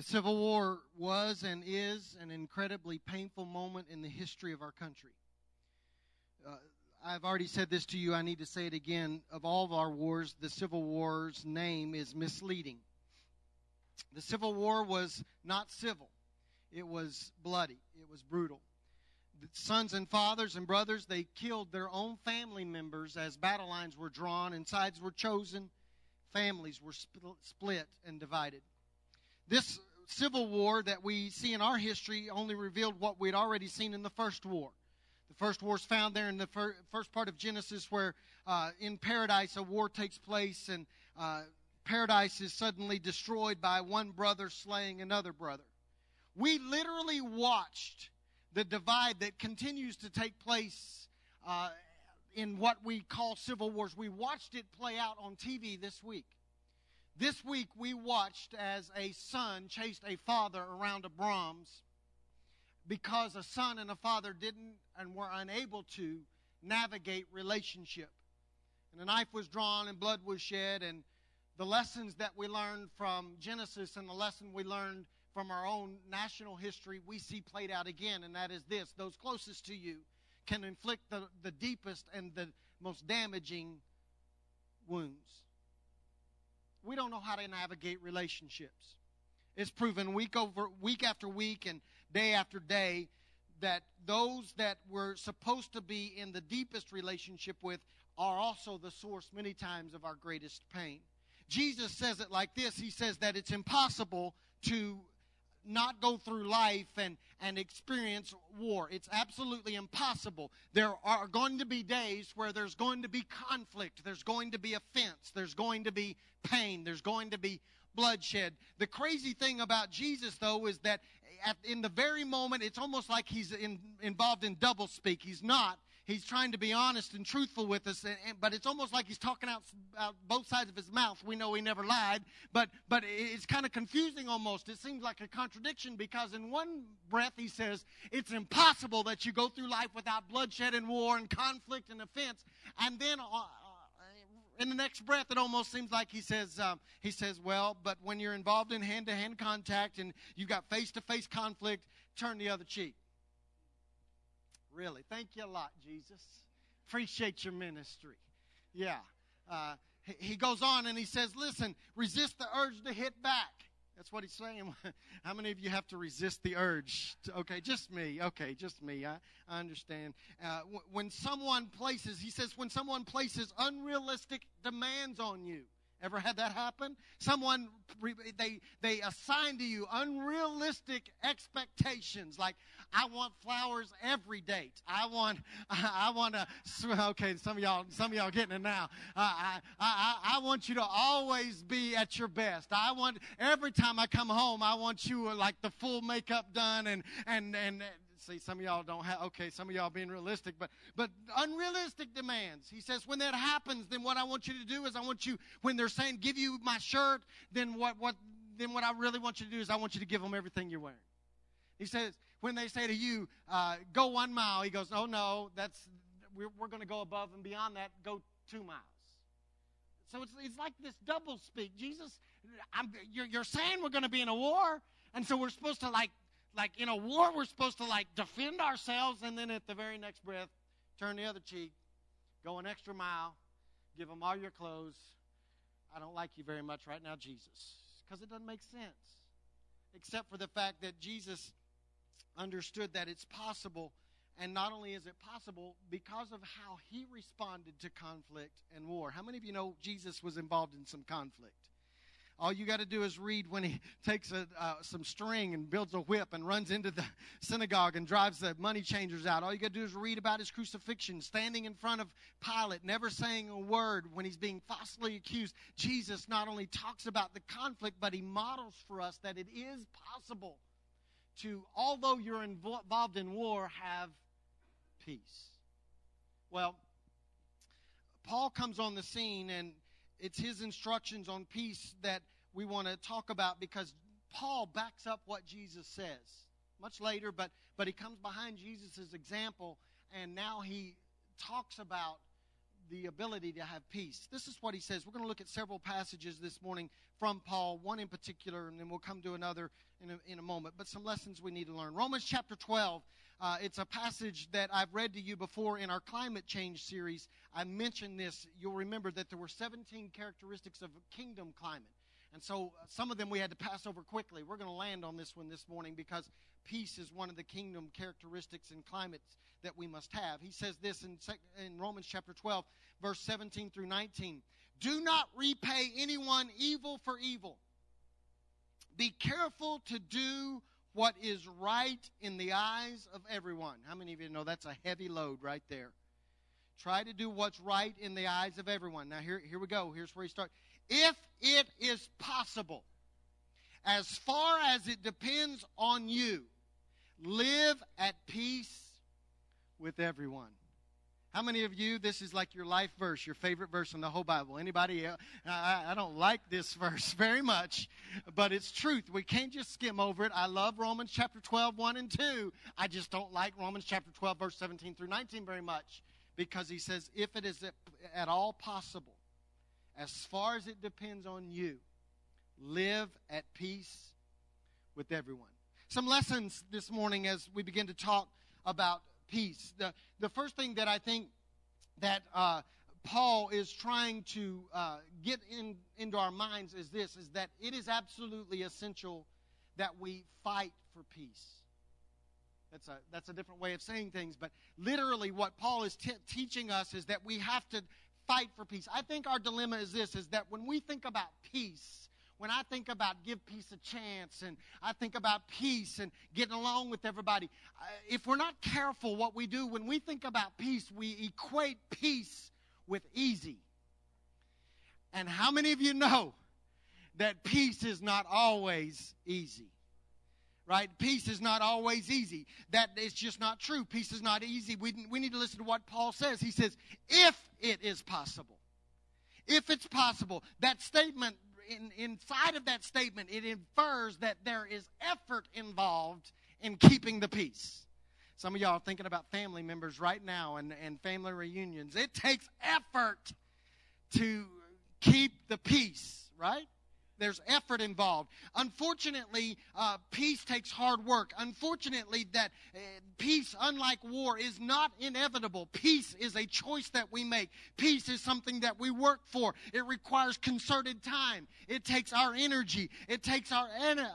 The Civil War was and is an incredibly painful moment in the history of our country. Uh, I've already said this to you, I need to say it again. Of all of our wars, the Civil War's name is misleading. The Civil War was not civil, it was bloody, it was brutal. The sons and fathers and brothers, they killed their own family members as battle lines were drawn and sides were chosen, families were split and divided. This civil war that we see in our history only revealed what we'd already seen in the first war. The first war is found there in the fir- first part of Genesis, where uh, in paradise a war takes place and uh, paradise is suddenly destroyed by one brother slaying another brother. We literally watched the divide that continues to take place uh, in what we call civil wars. We watched it play out on TV this week. This week we watched as a son chased a father around a Braum's because a son and a father didn't and were unable to navigate relationship. And a knife was drawn and blood was shed and the lessons that we learned from Genesis and the lesson we learned from our own national history we see played out again and that is this those closest to you can inflict the, the deepest and the most damaging wounds we don't know how to navigate relationships. It's proven week over week after week and day after day that those that we're supposed to be in the deepest relationship with are also the source many times of our greatest pain. Jesus says it like this. He says that it's impossible to not go through life and, and experience war. It's absolutely impossible. There are going to be days where there's going to be conflict, there's going to be offense, there's going to be pain, there's going to be bloodshed. The crazy thing about Jesus, though, is that at, in the very moment, it's almost like he's in, involved in doublespeak. He's not he's trying to be honest and truthful with us, and, and, but it's almost like he's talking out, out, both sides of his mouth. We know he never lied, but but it's kind of confusing almost. It seems like a contradiction because in one breath he says it's impossible that you go through life without bloodshed and war and conflict and offense, and then. Uh, uh in the next breath, it almost seems like he says, um, he says, well, but when you're involved in hand-to-hand contact and you've got face-to-face conflict, turn the other cheek. Really. Thank you a lot, Jesus. Appreciate your ministry. Yeah. Uh, he goes on and he says, listen, resist the urge to hit back. That's what he's saying. How many of you have to resist the urge? To, okay, just me. Okay, just me. I, I understand. Uh, when someone places, he says, when someone places unrealistic demands on you, Ever had that happen? Someone they they assign to you unrealistic expectations, like I want flowers every date. I want I want to. Okay, some of y'all some of y'all getting it now. I I I want you to always be at your best. I want every time I come home, I want you like the full makeup done and and and see some of y'all don't have okay some of y'all being realistic but but unrealistic demands. He says when that happens then what i want you to do is i want you when they're saying give you my shirt then what what then what i really want you to do is i want you to give them everything you're wearing. He says when they say to you uh, go one mile he goes oh no that's we're, we're going to go above and beyond that go two miles. So it's, it's like this double speak. Jesus I'm, you're, you're saying we're going to be in a war and so we're supposed to like like in a war, we're supposed to like defend ourselves and then at the very next breath, turn the other cheek, go an extra mile, give them all your clothes. I don't like you very much right now, Jesus. Because it doesn't make sense. Except for the fact that Jesus understood that it's possible. And not only is it possible, because of how he responded to conflict and war. How many of you know Jesus was involved in some conflict? All you got to do is read when he takes a, uh, some string and builds a whip and runs into the synagogue and drives the money changers out. All you got to do is read about his crucifixion, standing in front of Pilate, never saying a word when he's being falsely accused. Jesus not only talks about the conflict, but he models for us that it is possible to, although you're involved in war, have peace. Well, Paul comes on the scene and it's his instructions on peace that we want to talk about because Paul backs up what Jesus says much later, but, but he comes behind Jesus' example and now he talks about the ability to have peace. This is what he says. We're going to look at several passages this morning from Paul, one in particular, and then we'll come to another in a, in a moment. But some lessons we need to learn. Romans chapter 12, uh, it's a passage that I've read to you before in our climate change series. I mentioned this. You'll remember that there were 17 characteristics of kingdom climate. And so uh, some of them we had to pass over quickly. We're going to land on this one this morning because peace is one of the kingdom characteristics and climates that we must have. He says this in, in Romans chapter 12, verse 17 through 19. Do not repay anyone evil for evil. Be careful to do what is right in the eyes of everyone. How many of you know that's a heavy load right there? Try to do what's right in the eyes of everyone. Now, here, here we go. Here's where he starts. If it is possible, as far as it depends on you, live at peace with everyone. How many of you, this is like your life verse, your favorite verse in the whole Bible? Anybody else? I, I don't like this verse very much, but it's truth. We can't just skim over it. I love Romans chapter 12, 1 and 2. I just don't like Romans chapter 12, verse 17 through 19 very much because he says, if it is at all possible, as far as it depends on you, live at peace with everyone. Some lessons this morning as we begin to talk about peace. The, the first thing that I think that uh, Paul is trying to uh, get in, into our minds is this, is that it is absolutely essential that we fight for peace. That's a, that's a different way of saying things, but literally what Paul is t- teaching us is that we have to fight for peace. I think our dilemma is this, is that when we think about peace, when I think about give peace a chance and I think about peace and getting along with everybody, uh, if we're not careful, what we do when we think about peace, we equate peace with easy. And how many of you know that peace is not always easy? Right? Peace is not always easy. That is just not true. Peace is not easy. We, we need to listen to what Paul says. He says, if it is possible. If it's possible. That statement in, inside of that statement, it infers that there is effort involved in keeping the peace. Some of y'all are thinking about family members right now and, and family reunions. It takes effort to keep the peace, right? There's effort involved. Unfortunately, uh, peace takes hard work. Unfortunately, that uh, peace, unlike war, is not inevitable. Peace is a choice that we make. Peace is something that we work for. It requires concerted time. It takes our energy. It takes our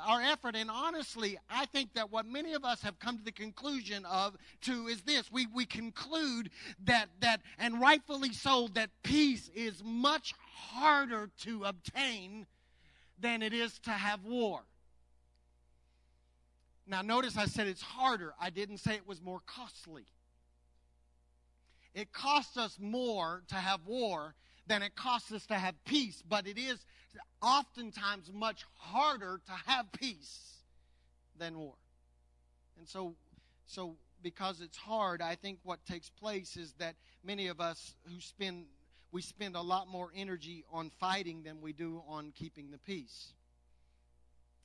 our effort. And honestly, I think that what many of us have come to the conclusion of to is this: we we conclude that that and rightfully so that peace is much harder to obtain than it is to have war. Now, notice I said it's harder. I didn't say it was more costly. It costs us more to have war than it costs us to have peace, but it is oftentimes much harder to have peace than war. And so, so because it's hard, I think what takes place is that many of us who spend we spend a lot more energy on fighting than we do on keeping the peace.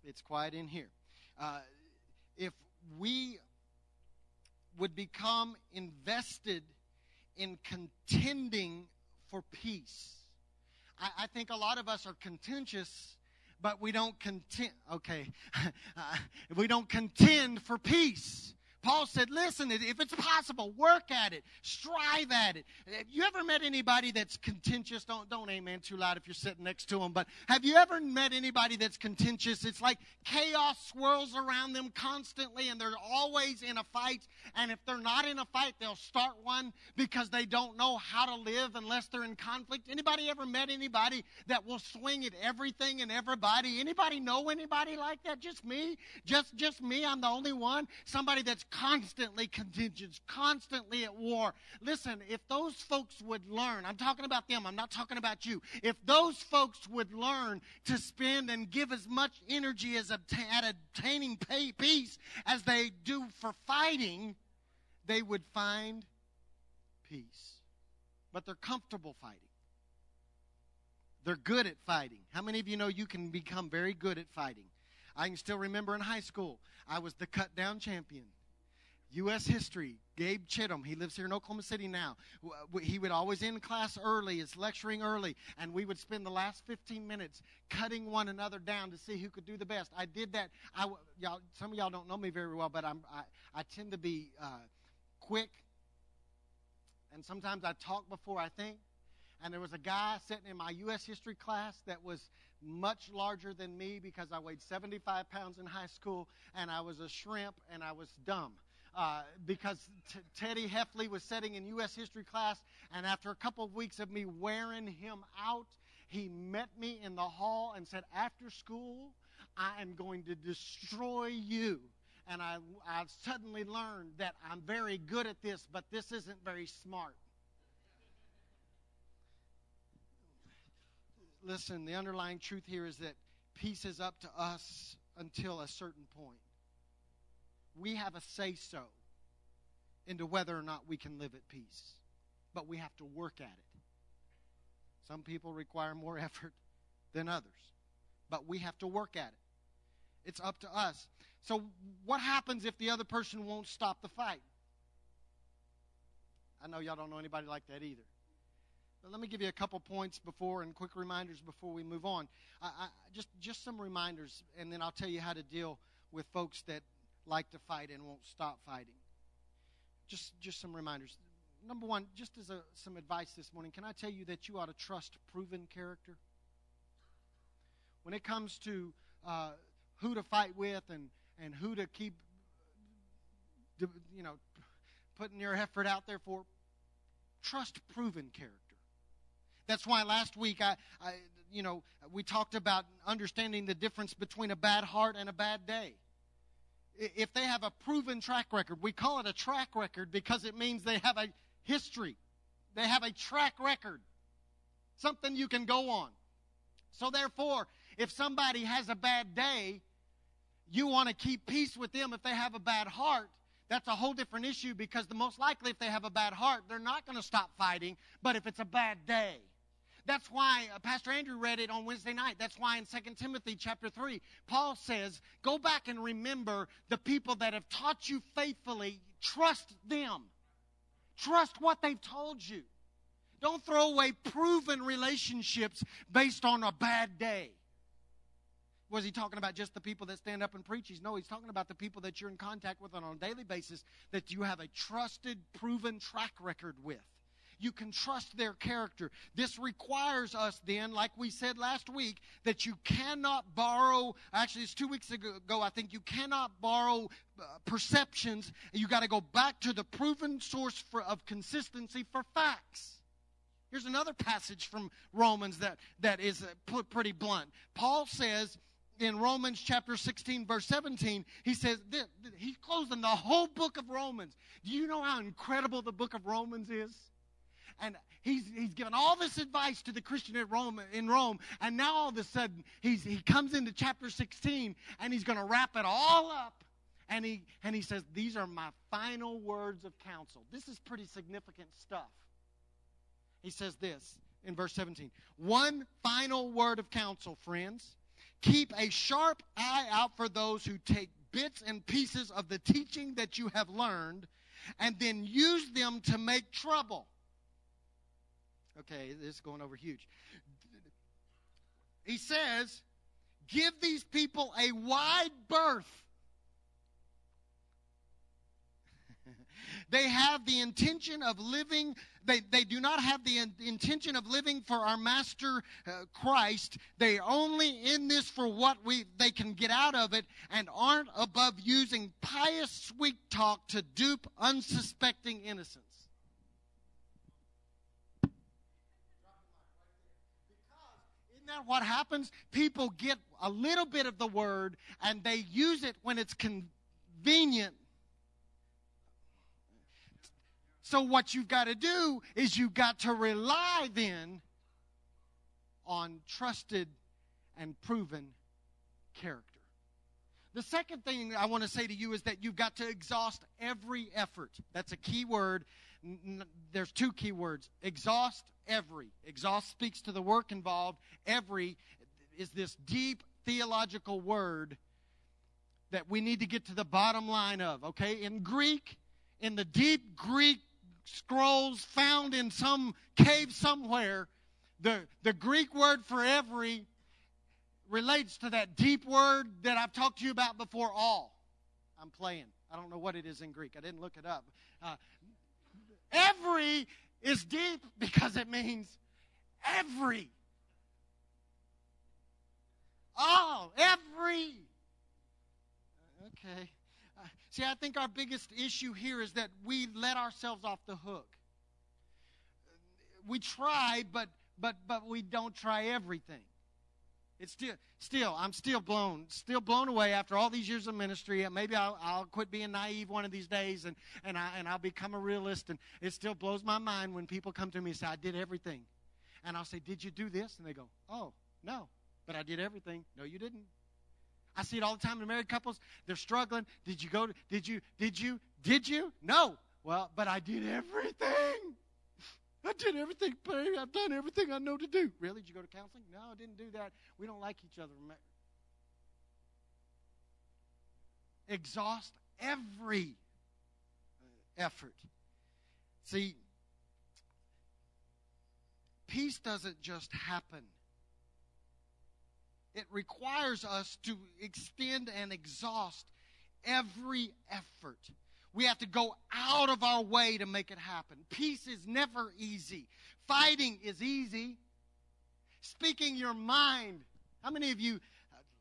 It's quiet in here. Uh, if we would become invested in contending for peace, I, I think a lot of us are contentious, but we don't contend. Okay, uh, we don't contend for peace. Paul said, listen, if it's possible, work at it, strive at it. Have you ever met anybody that's contentious? Don't, don't amen too loud if you're sitting next to them, but have you ever met anybody that's contentious? It's like chaos swirls around them constantly and they're always in a fight. And if they're not in a fight, they'll start one because they don't know how to live unless they're in conflict. Anybody ever met anybody that will swing at everything and everybody? Anybody know anybody like that? Just me? Just, just me? I'm the only one? Somebody that's constantly contentious, constantly at war. Listen, if those folks would learn, I'm talking about them, I'm not talking about you. If those folks would learn to spend and give as much energy as at obtaining peace as they do for fighting, they would find peace. But they're comfortable fighting. They're good at fighting. How many of you know you can become very good at fighting? I can still remember in high school, I was the cut down champion. U.S. history, Gabe Chittum. He lives here in Oklahoma City now. He would always end class early, is lecturing early, and we would spend the last 15 minutes cutting one another down to see who could do the best. I did that. I, y'all, some of y'all don't know me very well, but I'm, I, I tend to be uh, quick, and sometimes I talk before I think. And there was a guy sitting in my U.S. history class that was much larger than me because I weighed 75 pounds in high school, and I was a shrimp, and I was dumb uh, because t- Teddy Heffley was sitting in U.S. history class, and after a couple of weeks of me wearing him out, he met me in the hall and said, After school, I am going to destroy you. And I, I suddenly learned that I'm very good at this, but this isn't very smart. Listen, the underlying truth here is that peace is up to us until a certain point we have a say so into whether or not we can live at peace. But we have to work at it. Some people require more effort than others, but we have to work at it. It's up to us. So, what happens if the other person won't stop the fight? I know y'all don't know anybody like that either. But let me give you a couple points before and quick reminders before we move on. I, I, just just some reminders, and then I'll tell you how to deal with folks that like to fight and won't stop fighting. Just, just some reminders. Number one, just as a, some advice this morning, can I tell you that you ought to trust proven character? When it comes to uh, who to fight with and, and who to keep, you know, putting your effort out there for, trust proven character. That's why last week I, I, you know, we talked about understanding the difference between a bad heart and a bad day if they have a proven track record, we call it a track record because it means they have a history. They have a track record, something you can go on. So, therefore, if somebody has a bad day, you want to keep peace with them if they have a bad heart. That's a whole different issue because the most likely, if they have a bad heart, they're not going to stop fighting. But if it's a bad day, that's why uh, Pastor Andrew read it on Wednesday night. That's why in 2 Timothy chapter 3, Paul says, Go back and remember the people that have taught you faithfully. Trust them. Trust what they've told you. Don't throw away proven relationships based on a bad day. Was he talking about just the people that stand up and preach? No, he's talking about the people that you're in contact with on a daily basis that you have a trusted, proven track record with. You can trust their character. This requires us then, like we said last week, that you cannot borrow, actually, it's two weeks ago, I think, you cannot borrow uh, perceptions. You got to go back to the proven source for, of consistency for facts. Here's another passage from Romans that, that is uh, pretty blunt. Paul says, in Romans chapter 16, verse 17, he says, he's closing the whole book of Romans. Do you know how incredible the book of Romans is? And he's, he's given all this advice to the Christian at Rome, in Rome, and now all of a sudden he's, he comes into chapter 16 and he's going to wrap it all up. And he, and he says, These are my final words of counsel. This is pretty significant stuff. He says this in verse 17 One final word of counsel, friends. Keep a sharp eye out for those who take bits and pieces of the teaching that you have learned and then use them to make trouble. Okay, this is going over huge. He says, Give these people a wide berth. They have the intention of living, they, they do not have the in, intention of living for our Master uh, Christ. They only in this for what we, they can get out of it and aren't above using pious sweet talk to dupe unsuspecting innocence. That what happens? People get a little bit of the word and they use it when it's convenient. So, what you've got to do is you've got to rely then on trusted and proven character. The second thing I want to say to you is that you've got to exhaust every effort. That's a key word. There's two key words exhaust every. Exhaust speaks to the work involved. Every is this deep theological word that we need to get to the bottom line of, okay? In Greek, in the deep Greek scrolls found in some cave somewhere, the, the Greek word for every relates to that deep word that I've talked to you about before, all. I'm playing. I don't know what it is in Greek. I didn't look it up. Uh, every is deep because it means every. All, every. Okay. Uh, see, I think our biggest issue here is that we let ourselves off the hook. We try, but but but we don't try everything. It's still, still, I'm still blown, still blown away after all these years of ministry. Maybe I'll, I'll quit being naive one of these days, and and I and I'll become a realist. And it still blows my mind when people come to me and say, "I did everything," and I'll say, "Did you do this?" And they go, "Oh, no, but I did everything." No, you didn't. I see it all the time in married couples. They're struggling. Did you go? To, did you? Did you? Did you? No. Well, but I did everything. I did everything, Barry. I've done everything I know to do. Really? Did you go to counseling? No, I didn't do that. We don't like each other. Exhaust every uh, effort. See, peace doesn't just happen. It requires us to extend and exhaust every effort. We have to go out of our way to make it happen. Peace is never easy. Fighting is easy. Speaking your mind. How many of you,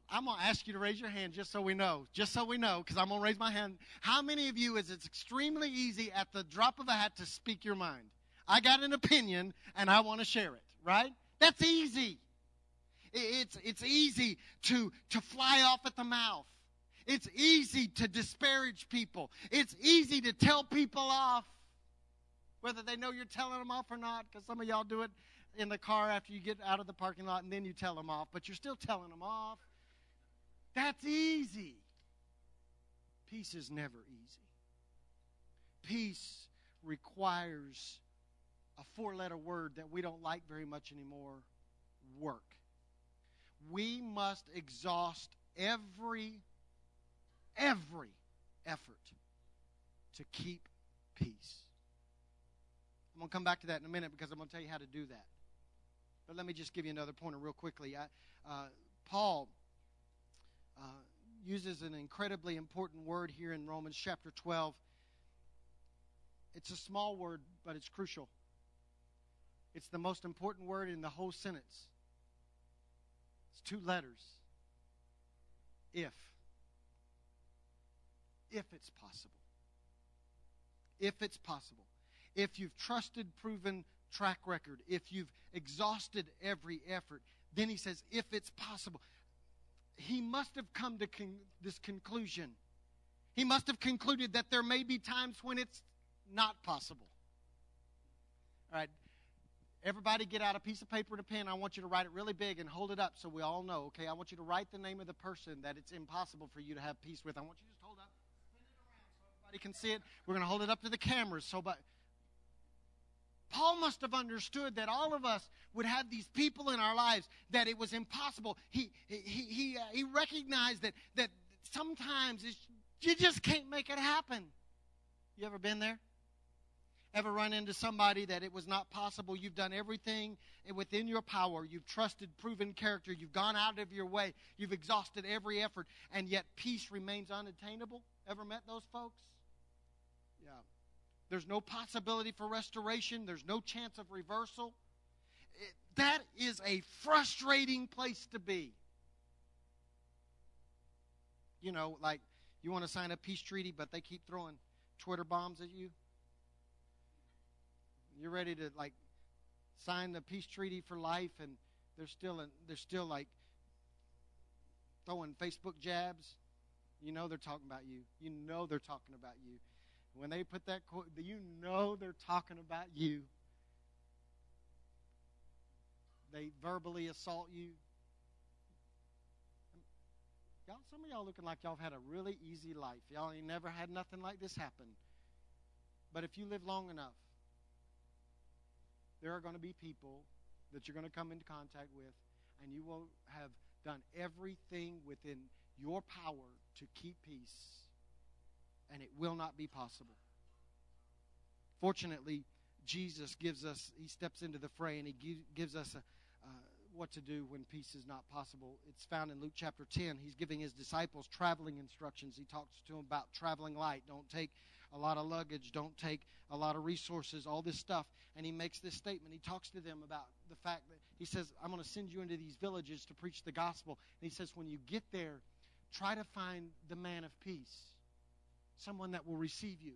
I'm going to ask you to raise your hand just so we know, just so we know, because I'm going to raise my hand. How many of you is it's extremely easy at the drop of a hat to speak your mind? I got an opinion and I want to share it, right? That's easy. It's, it's easy to, to fly off at the mouth. It's easy to disparage people. It's easy to tell people off, whether they know you're telling them off or not, because some of y'all do it in the car after you get out of the parking lot and then you tell them off, but you're still telling them off. That's easy. Peace is never easy. Peace requires a four letter word that we don't like very much anymore work. We must exhaust every every effort to keep peace. I'm going to come back to that in a minute because I'm going to tell you how to do that. But let me just give you another pointer real quickly. I, uh, Paul uh, uses an incredibly important word here in Romans chapter 12. It's a small word, but it's crucial. It's the most important word in the whole sentence. It's two letters. If if it's possible. If it's possible. If you've trusted, proven track record, if you've exhausted every effort, then he says, if it's possible. He must have come to con- this conclusion. He must have concluded that there may be times when it's not possible. All right. Everybody get out a piece of paper and a pen. I want you to write it really big and hold it up so we all know, okay? I want you to write the name of the person that it's impossible for you to have peace with. I want you to just hold up everybody can see it. We're going to hold it up to the cameras. So, but Paul must have understood that all of us would have these people in our lives that it was impossible. He he he uh, he recognized that that sometimes you just can't make it happen. You ever been there? Ever run into somebody that it was not possible? You've done everything within your power. You've trusted proven character. You've gone out of your way. You've exhausted every effort, and yet peace remains unattainable. Ever met those folks? There's no possibility for restoration. There's no chance of reversal. It, that is a frustrating place to be. You know, like you want to sign a peace treaty, but they keep throwing Twitter bombs at you. You're ready to like sign the peace treaty for life, and they're still in, they're still like throwing Facebook jabs. You know they're talking about you. You know they're talking about you. When they put that quote, you know they're talking about you. They verbally assault you. Y'all, some of y'all looking like y'all have had a really easy life. Y'all ain't never had nothing like this happen. But if you live long enough, there are going to be people that you're going to come into contact with, and you will have done everything within your power to keep peace, and it will not be possible. Fortunately, Jesus gives us, he steps into the fray and he gives us a, uh, what to do when peace is not possible. It's found in Luke chapter 10. He's giving his disciples traveling instructions. He talks to them about traveling light. Don't take a lot of luggage, don't take a lot of resources, all this stuff. And he makes this statement. He talks to them about the fact that he says, I'm going to send you into these villages to preach the gospel. And he says, when you get there, try to find the man of peace, someone that will receive you.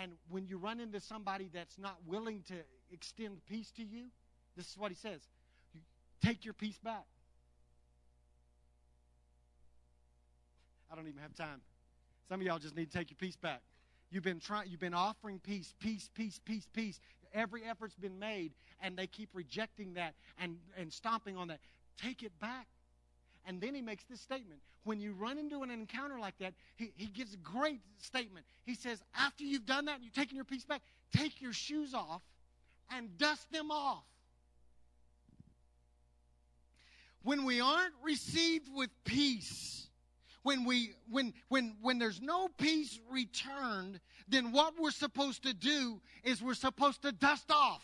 And when you run into somebody that's not willing to extend peace to you, this is what he says take your peace back. I don't even have time. Some of y'all just need to take your peace back. You've been trying you've been offering peace, peace, peace, peace, peace. Every effort's been made and they keep rejecting that and, and stomping on that. Take it back. And then he makes this statement. When you run into an encounter like that, he, he gives a great statement. He says, after you've done that and you've taken your peace back, take your shoes off and dust them off. When we aren't received with peace, when we when when when there's no peace returned then what we're supposed to do is we're supposed to dust off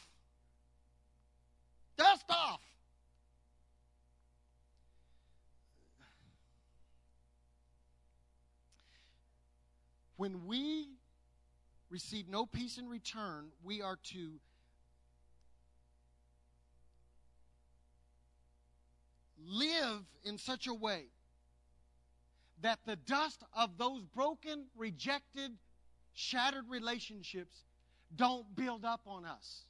dust off when we receive no peace in return we are to live in such a way that the dust of those broken, rejected, shattered relationships don't build up on us.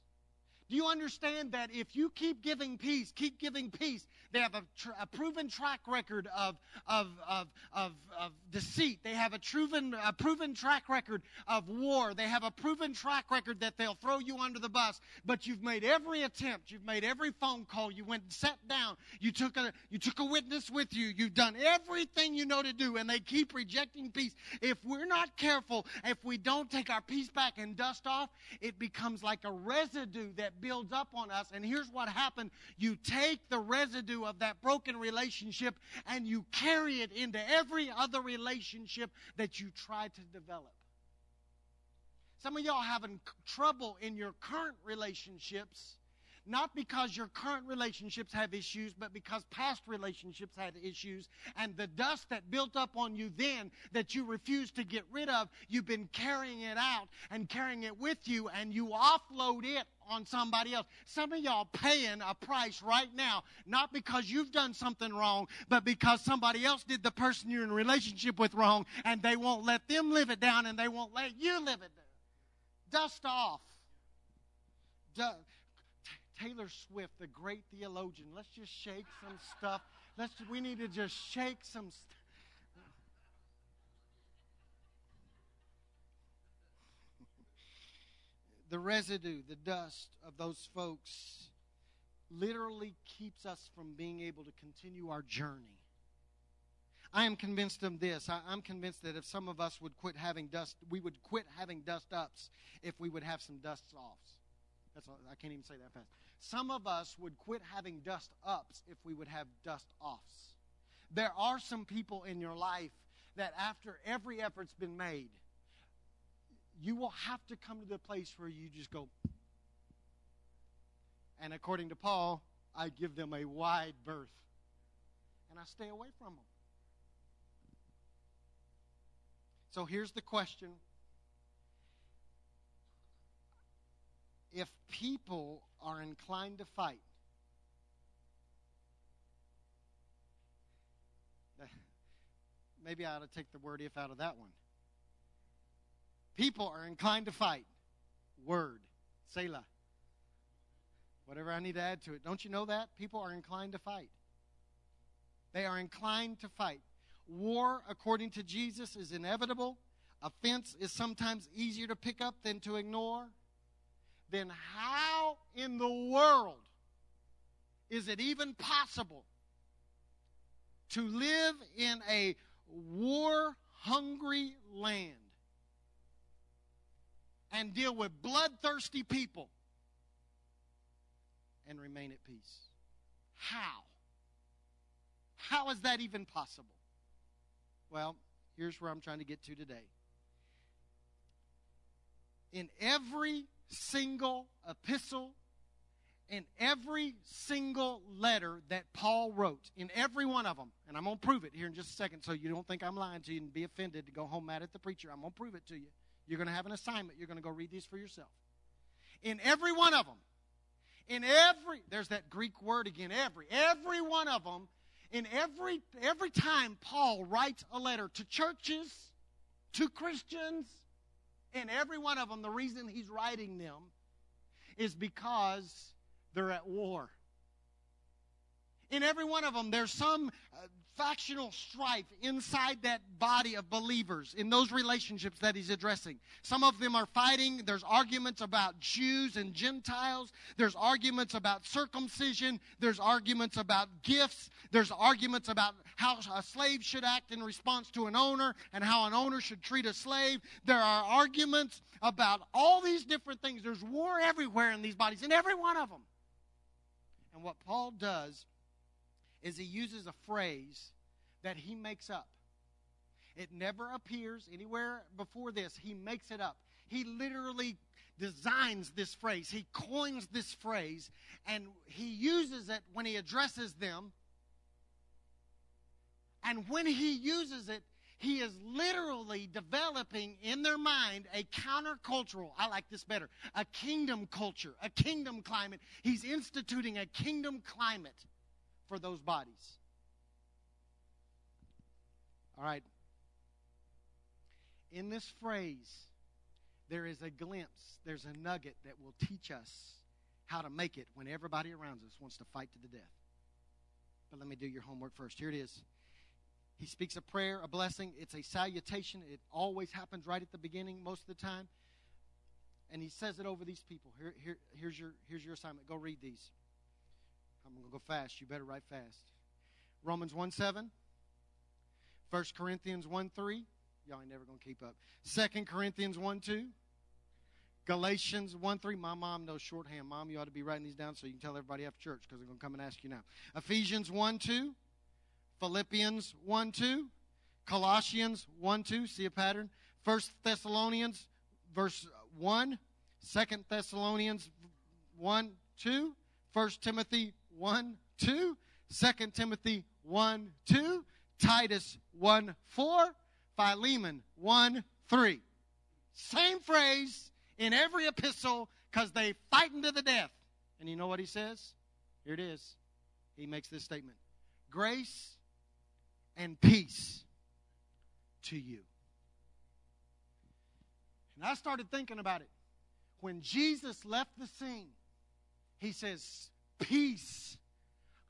Do you understand that if you keep giving peace, keep giving peace, they have a, tr- a proven track record of, of, of, of, of deceit. They have a proven, a proven track record of war. They have a proven track record that they'll throw you under the bus. But you've made every attempt. You've made every phone call. You went and sat down. You took a, you took a witness with you. You've done everything you know to do, and they keep rejecting peace. If we're not careful, if we don't take our peace back and dust off, it becomes like a residue that builds up on us. And here's what happened. You take the residue of that broken relationship and you carry it into every other relationship that you try to develop. Some of y'all having trouble in your current relationships not because your current relationships have issues, but because past relationships had issues. And the dust that built up on you then that you refused to get rid of, you've been carrying it out and carrying it with you, and you offload it on somebody else. Some of y'all paying a price right now, not because you've done something wrong, but because somebody else did the person you're in relationship with wrong, and they won't let them live it down, and they won't let you live it down. Dust off. Taylor Swift, the great theologian. Let's just shake some stuff. Let's we need to just shake some stuff. the residue, the dust of those folks literally keeps us from being able to continue our journey. I am convinced of this. I, am convinced that if some of us would quit having dust, we would quit having dust ups if we would have some dust offs. That's all, I can't even say that fast. Some of us would quit having dust ups if we would have dust offs. There are some people in your life that after every effort's been made, you will have to come to the place where you just go. And according to Paul, I give them a wide berth. And I stay away from them. So here's the question if people are inclined to fight, maybe I ought to take the word if out of that one. People are inclined to fight. Word. Selah. Whatever I need to add to it. Don't you know that? People are inclined to fight. They are inclined to fight. War, according to Jesus, is inevitable. Offense is sometimes easier to pick up than to ignore. Then, how in the world is it even possible to live in a war hungry land and deal with bloodthirsty people and remain at peace? How? How is that even possible? Well, here's where I'm trying to get to today. In every single epistle, in every single letter that Paul wrote, in every one of them, and I'm going to prove it here in just a second so you don't think I'm lying to you and be offended to go home mad at the preacher. I'm going to prove it to you. You're going to have an assignment. You're going to go read these for yourself. In every one of them, in every, there's that Greek word again, every, every one of them, in every, every time Paul writes a letter to churches, to Christians, in every one of them, the reason he's writing them is because they're at war. In every one of them, there's some uh, factional strife inside that body of believers in those relationships that he's addressing. Some of them are fighting. There's arguments about Jews and Gentiles. There's arguments about circumcision. There's arguments about gifts. There's arguments about how a slave should act in response to an owner and how an owner should treat a slave. There are arguments about all these different things. There's war everywhere in these bodies, in every one of them. And what Paul does is he uses a phrase that he makes up. It never appears anywhere before this. He makes it up. He literally designs this phrase. He coins this phrase and he uses it when he addresses them. And when he uses it, he is literally developing in their mind a countercultural, I like this better, a kingdom culture, a kingdom climate. He's instituting a kingdom climate for those bodies. All right. In this phrase, there is a glimpse, there's a nugget that will teach us how to make it when everybody around us wants to fight to the death. But let me do your homework first. Here it is. He speaks a prayer, a blessing. It's a salutation. It always happens right at the beginning, most of the time. And he says it over these people. Here, here, here's, your, here's your assignment. Go read these. I'm going to go fast. You better write fast. Romans 1 7. 1 Corinthians 1 3. Y'all ain't never going to keep up. 2 Corinthians 1 2. Galatians 1 3. My mom knows shorthand. Mom, you ought to be writing these down so you can tell everybody after church because they're going to come and ask you now. Ephesians 1 2. Philippians 1 2. Colossians 1 2. See a pattern? 1 Thessalonians verse 1. 2 Thessalonians 1 2. 1 Timothy 1 2, 2 Timothy 1 2, Titus 1 4, Philemon 1 3. Same phrase in every epistle because they fighting to the death. And you know what he says? Here it is. He makes this statement Grace and peace to you. And I started thinking about it. When Jesus left the scene, he says, Peace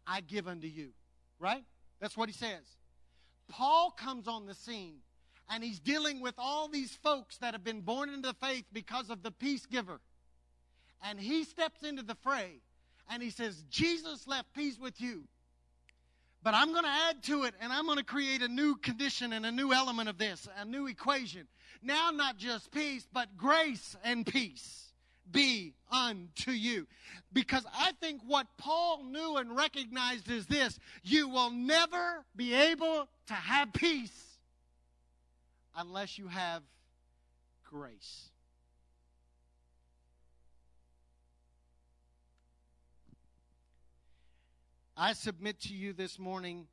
I give unto you. Right? That's what he says. Paul comes on the scene and he's dealing with all these folks that have been born into the faith because of the peace giver. And he steps into the fray and he says, Jesus left peace with you. But I'm going to add to it and I'm going to create a new condition and a new element of this, a new equation. Now, not just peace, but grace and peace be unto you. Because I think what Paul knew and recognized is this you will never be able to have peace unless you have grace. I submit to you this morning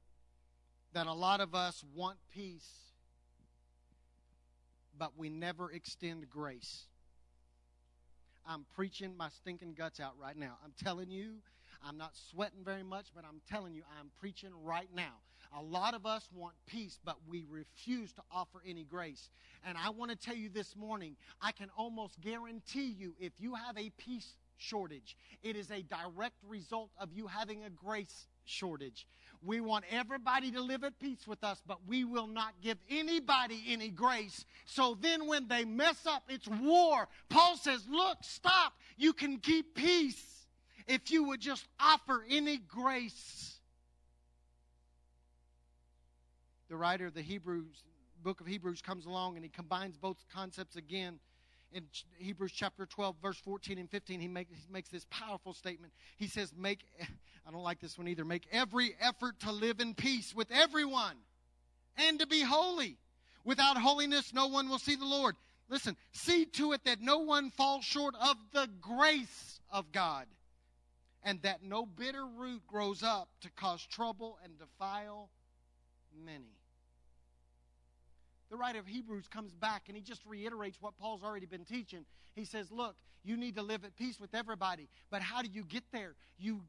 that a lot of us want peace, but we never extend grace. I'm preaching my stinking guts out right now. I'm telling you, I'm not sweating very much, but I'm telling you, I'm preaching right now. A lot of us want peace, but we refuse to offer any grace. And I want to tell you this morning, I can almost guarantee you if you have a peace shortage, it is a direct result of you having a grace shortage. We want everybody to live at peace with us, but we will not give anybody any grace. So then when they mess up, it's war. Paul says, Look, stop. You can keep peace if you would just offer any grace. The writer of the Hebrews, book of Hebrews comes along and he combines both concepts again in Hebrews chapter 12, verse 14 and 15, he, make, he makes this powerful statement. He says, Make, I don't like this one either, make every effort to live in peace with everyone and to be holy. Without holiness, no one will see the Lord. Listen, see to it that no one falls short of the grace of God, and that no bitter root grows up to cause trouble and defile many the writer of Hebrews comes back and he just reiterates what Paul's already been teaching. He says, Look, you need to live at peace with everybody. But how do you get there? You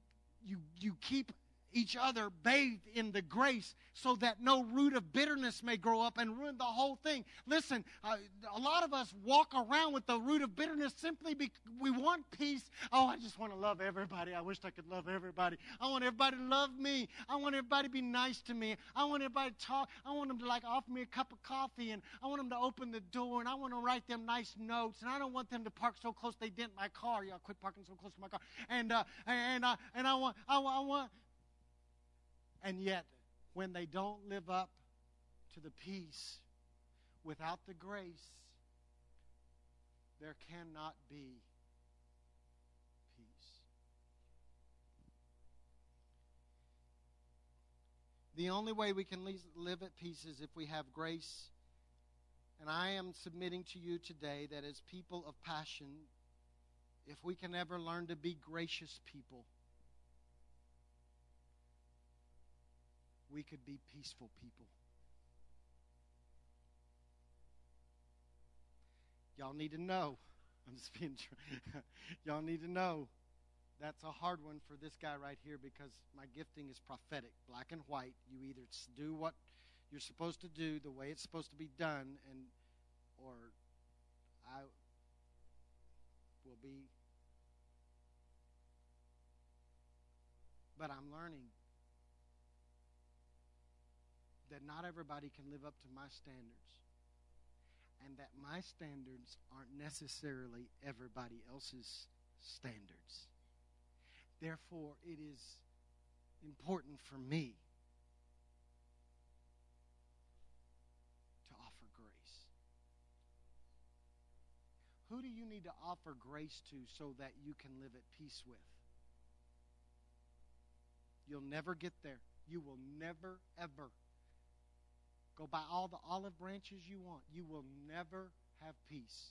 you you keep each other bathed in the grace so that no root of bitterness may grow up and ruin the whole thing. Listen, uh, a lot of us walk around with the root of bitterness simply because we want peace. Oh, I just want to love everybody. I wish I could love everybody. I want everybody to love me. I want everybody to be nice to me. I want everybody to talk. I want them to like offer me a cup of coffee and I want them to open the door and I want to write them nice notes and I don't want them to park so close they dent my car. Y'all quit parking so close to my car. And uh, and uh, and I want I, I want and yet, when they don't live up to the peace without the grace, there cannot be peace. The only way we can live at peace is if we have grace. And I am submitting to you today that as people of passion, if we can ever learn to be gracious people, we could be peaceful people. Y'all need to know. I'm just being. y'all need to know. That's a hard one for this guy right here because my gifting is prophetic, black and white. You either do what you're supposed to do the way it's supposed to be done, and or I will be. But I'm learning that not everybody can live up to my standards and that my standards aren't necessarily everybody else's standards. Therefore, it is important for me to offer grace. Who do you need to offer grace to so that you can live at peace with? You'll never get there. You will never, ever Go buy all the olive branches you want. You will never have peace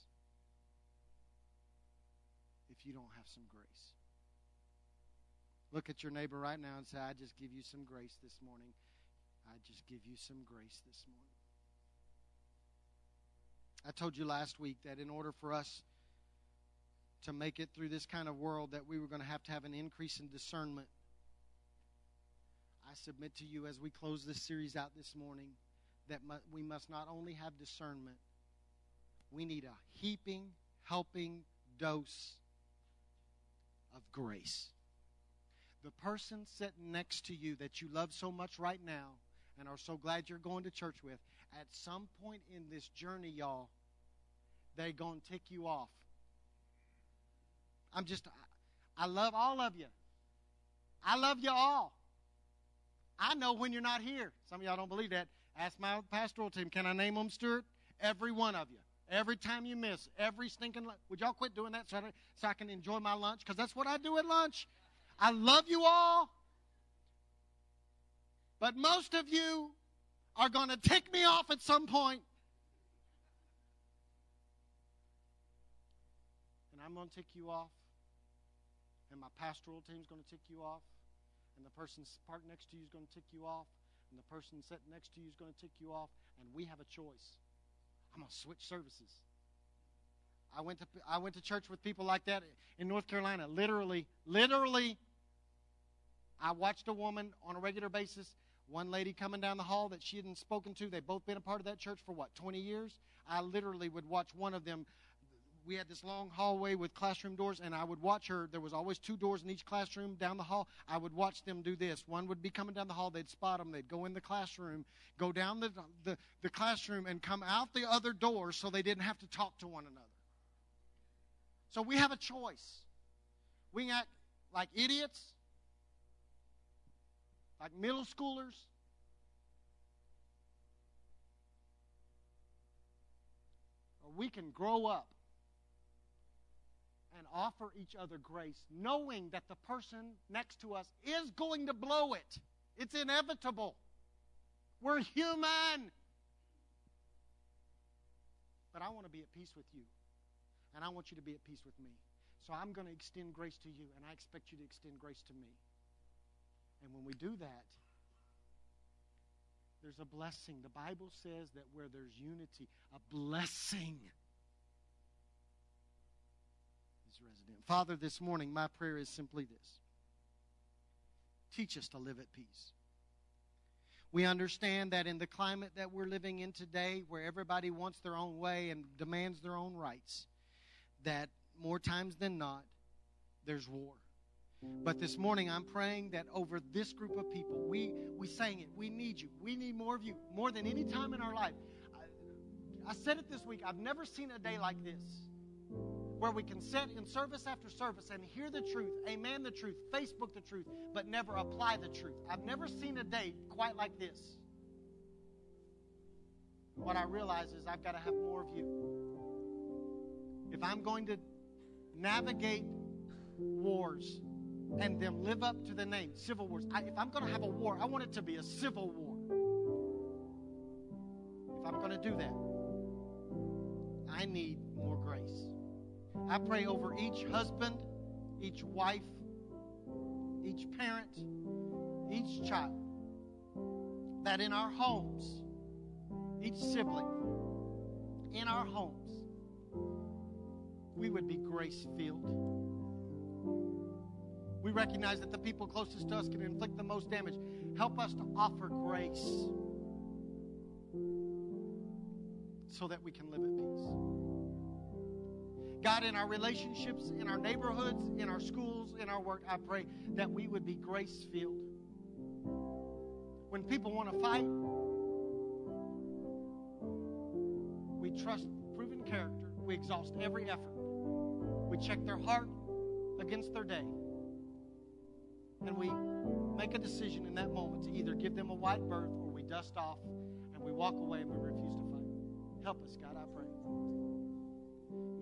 if you don't have some grace. Look at your neighbor right now and say, I just give you some grace this morning. I just give you some grace this morning. I told you last week that in order for us to make it through this kind of world that we were going to have to have an increase in discernment. I submit to you as we close this series out this morning that we must not only have discernment, we need a heaping, helping dose of grace. The person sitting next to you that you love so much right now and are so glad you're going to church with, at some point in this journey, y'all, they're going to tick you off. I'm just, I love all of you. I love you all. I know when you're not here. Some of y'all don't believe that. Ask my pastoral team, can I name them, Stuart? Every one of you. Every time you miss, every stinking. Would y'all quit doing that so I, so I can enjoy my lunch? Because that's what I do at lunch. I love you all. But most of you are going to tick me off at some point. And I'm going to tick you off. And my pastoral team is going to tick you off. And the person parked next to you is going to tick you off and the person sitting next to you is going to tick you off, and we have a choice. I'm going to switch services. I went to I went to church with people like that in North Carolina. Literally, literally, I watched a woman on a regular basis. One lady coming down the hall that she hadn't spoken to. They've both been a part of that church for what, 20 years? I literally would watch one of them. We had this long hallway with classroom doors, and I would watch her. There was always two doors in each classroom down the hall. I would watch them do this. One would be coming down the hall. They'd spot them. They'd go in the classroom, go down the, the, the classroom, and come out the other door so they didn't have to talk to one another. So we have a choice. We can act like idiots, like middle schoolers. We can grow up offer each other grace, knowing that the person next to us is going to blow it. It's inevitable. We're human. But I want to be at peace with you and I want you to be at peace with me. So I'm going to extend grace to you, and I expect you to extend grace to me. And when we do that, there's a blessing. The Bible says that where there's unity, a blessing resident. Father, this morning, my prayer is simply this teach us to live at peace. We understand that in the climate that we're living in today, where everybody wants their own way and demands their own rights, that more times than not, there's war. But this morning, I'm praying that over this group of people, we, we sang it. We need you. We need more of you, more than any time in our life. I, I said it this week. I've never seen a day like this where we can sit in service after service and hear the truth, amen the truth, Facebook the truth, but never apply the truth. I've never seen a day quite like this. What I realize is I've got to have more of you if I'm going to navigate wars and them live up to the name, civil wars, I, if I'm going to have a war, I want it to be a civil war. If I'm going to do that, I need more grace. I pray over each husband, each wife, each parent, each child, that in our homes, each sibling, in our homes, we would be grace filled. We recognize that the people closest to us can inflict the most damage. Help us to offer grace so that we can live at peace. God, in our relationships, in our neighborhoods, in our schools, in our work, I pray that we would be grace filled. When people want to fight, we trust proven character, we exhaust every effort. We check their heart against their day. And we make a decision in that moment to either give them a white berth or we dust off and we walk away and we refuse to fight. Help us, God, I pray.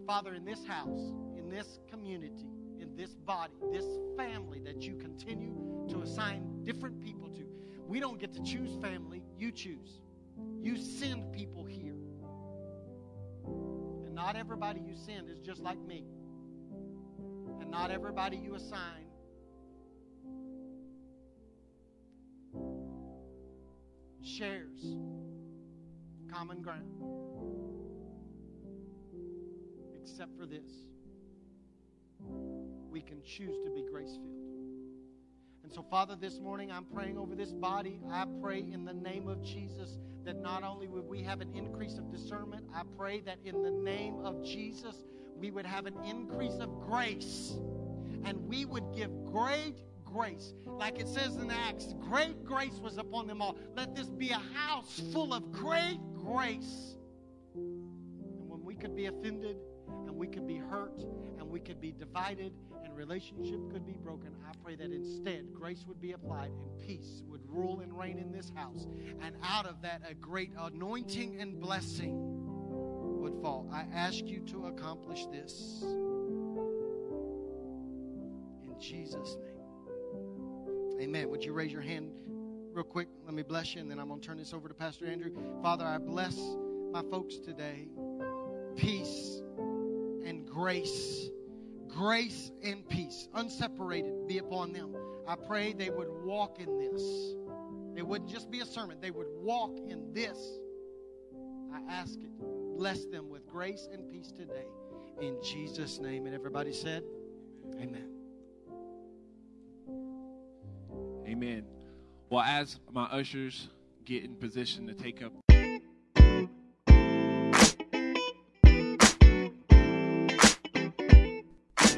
Father, in this house, in this community, in this body, this family that you continue to assign different people to, we don't get to choose family, you choose. You send people here. And not everybody you send is just like me and not everybody you assign shares common ground. Except for this we can choose to be grace filled. And so, Father, this morning I'm praying over this body. I pray in the name of Jesus that not only would we have an increase of discernment, I pray that in the name of Jesus, we would have an increase of grace and we would give great grace. Like it says in Acts, great grace was upon them all. Let this be a house full of great grace. And when we could be offended we could be hurt and we could be divided and relationship could be broken, I pray that instead grace would be applied and peace would rule and reign in this house. And out of that, a great anointing and blessing would fall. I ask you to accomplish this. In Jesus' name. Amen. Would you raise your hand real quick? Let me bless you, and then I'm going to turn this over to Pastor Andrew. Father, I bless my folks today. Peace grace. Grace and peace, unseparated, be upon them. I pray they would walk in this. It wouldn't just be a sermon, they would walk in this. I ask it. Bless them with grace and peace today. in Jesus' name. And everybody said, Amen. Amen. Well, as my ushers get in position to take up.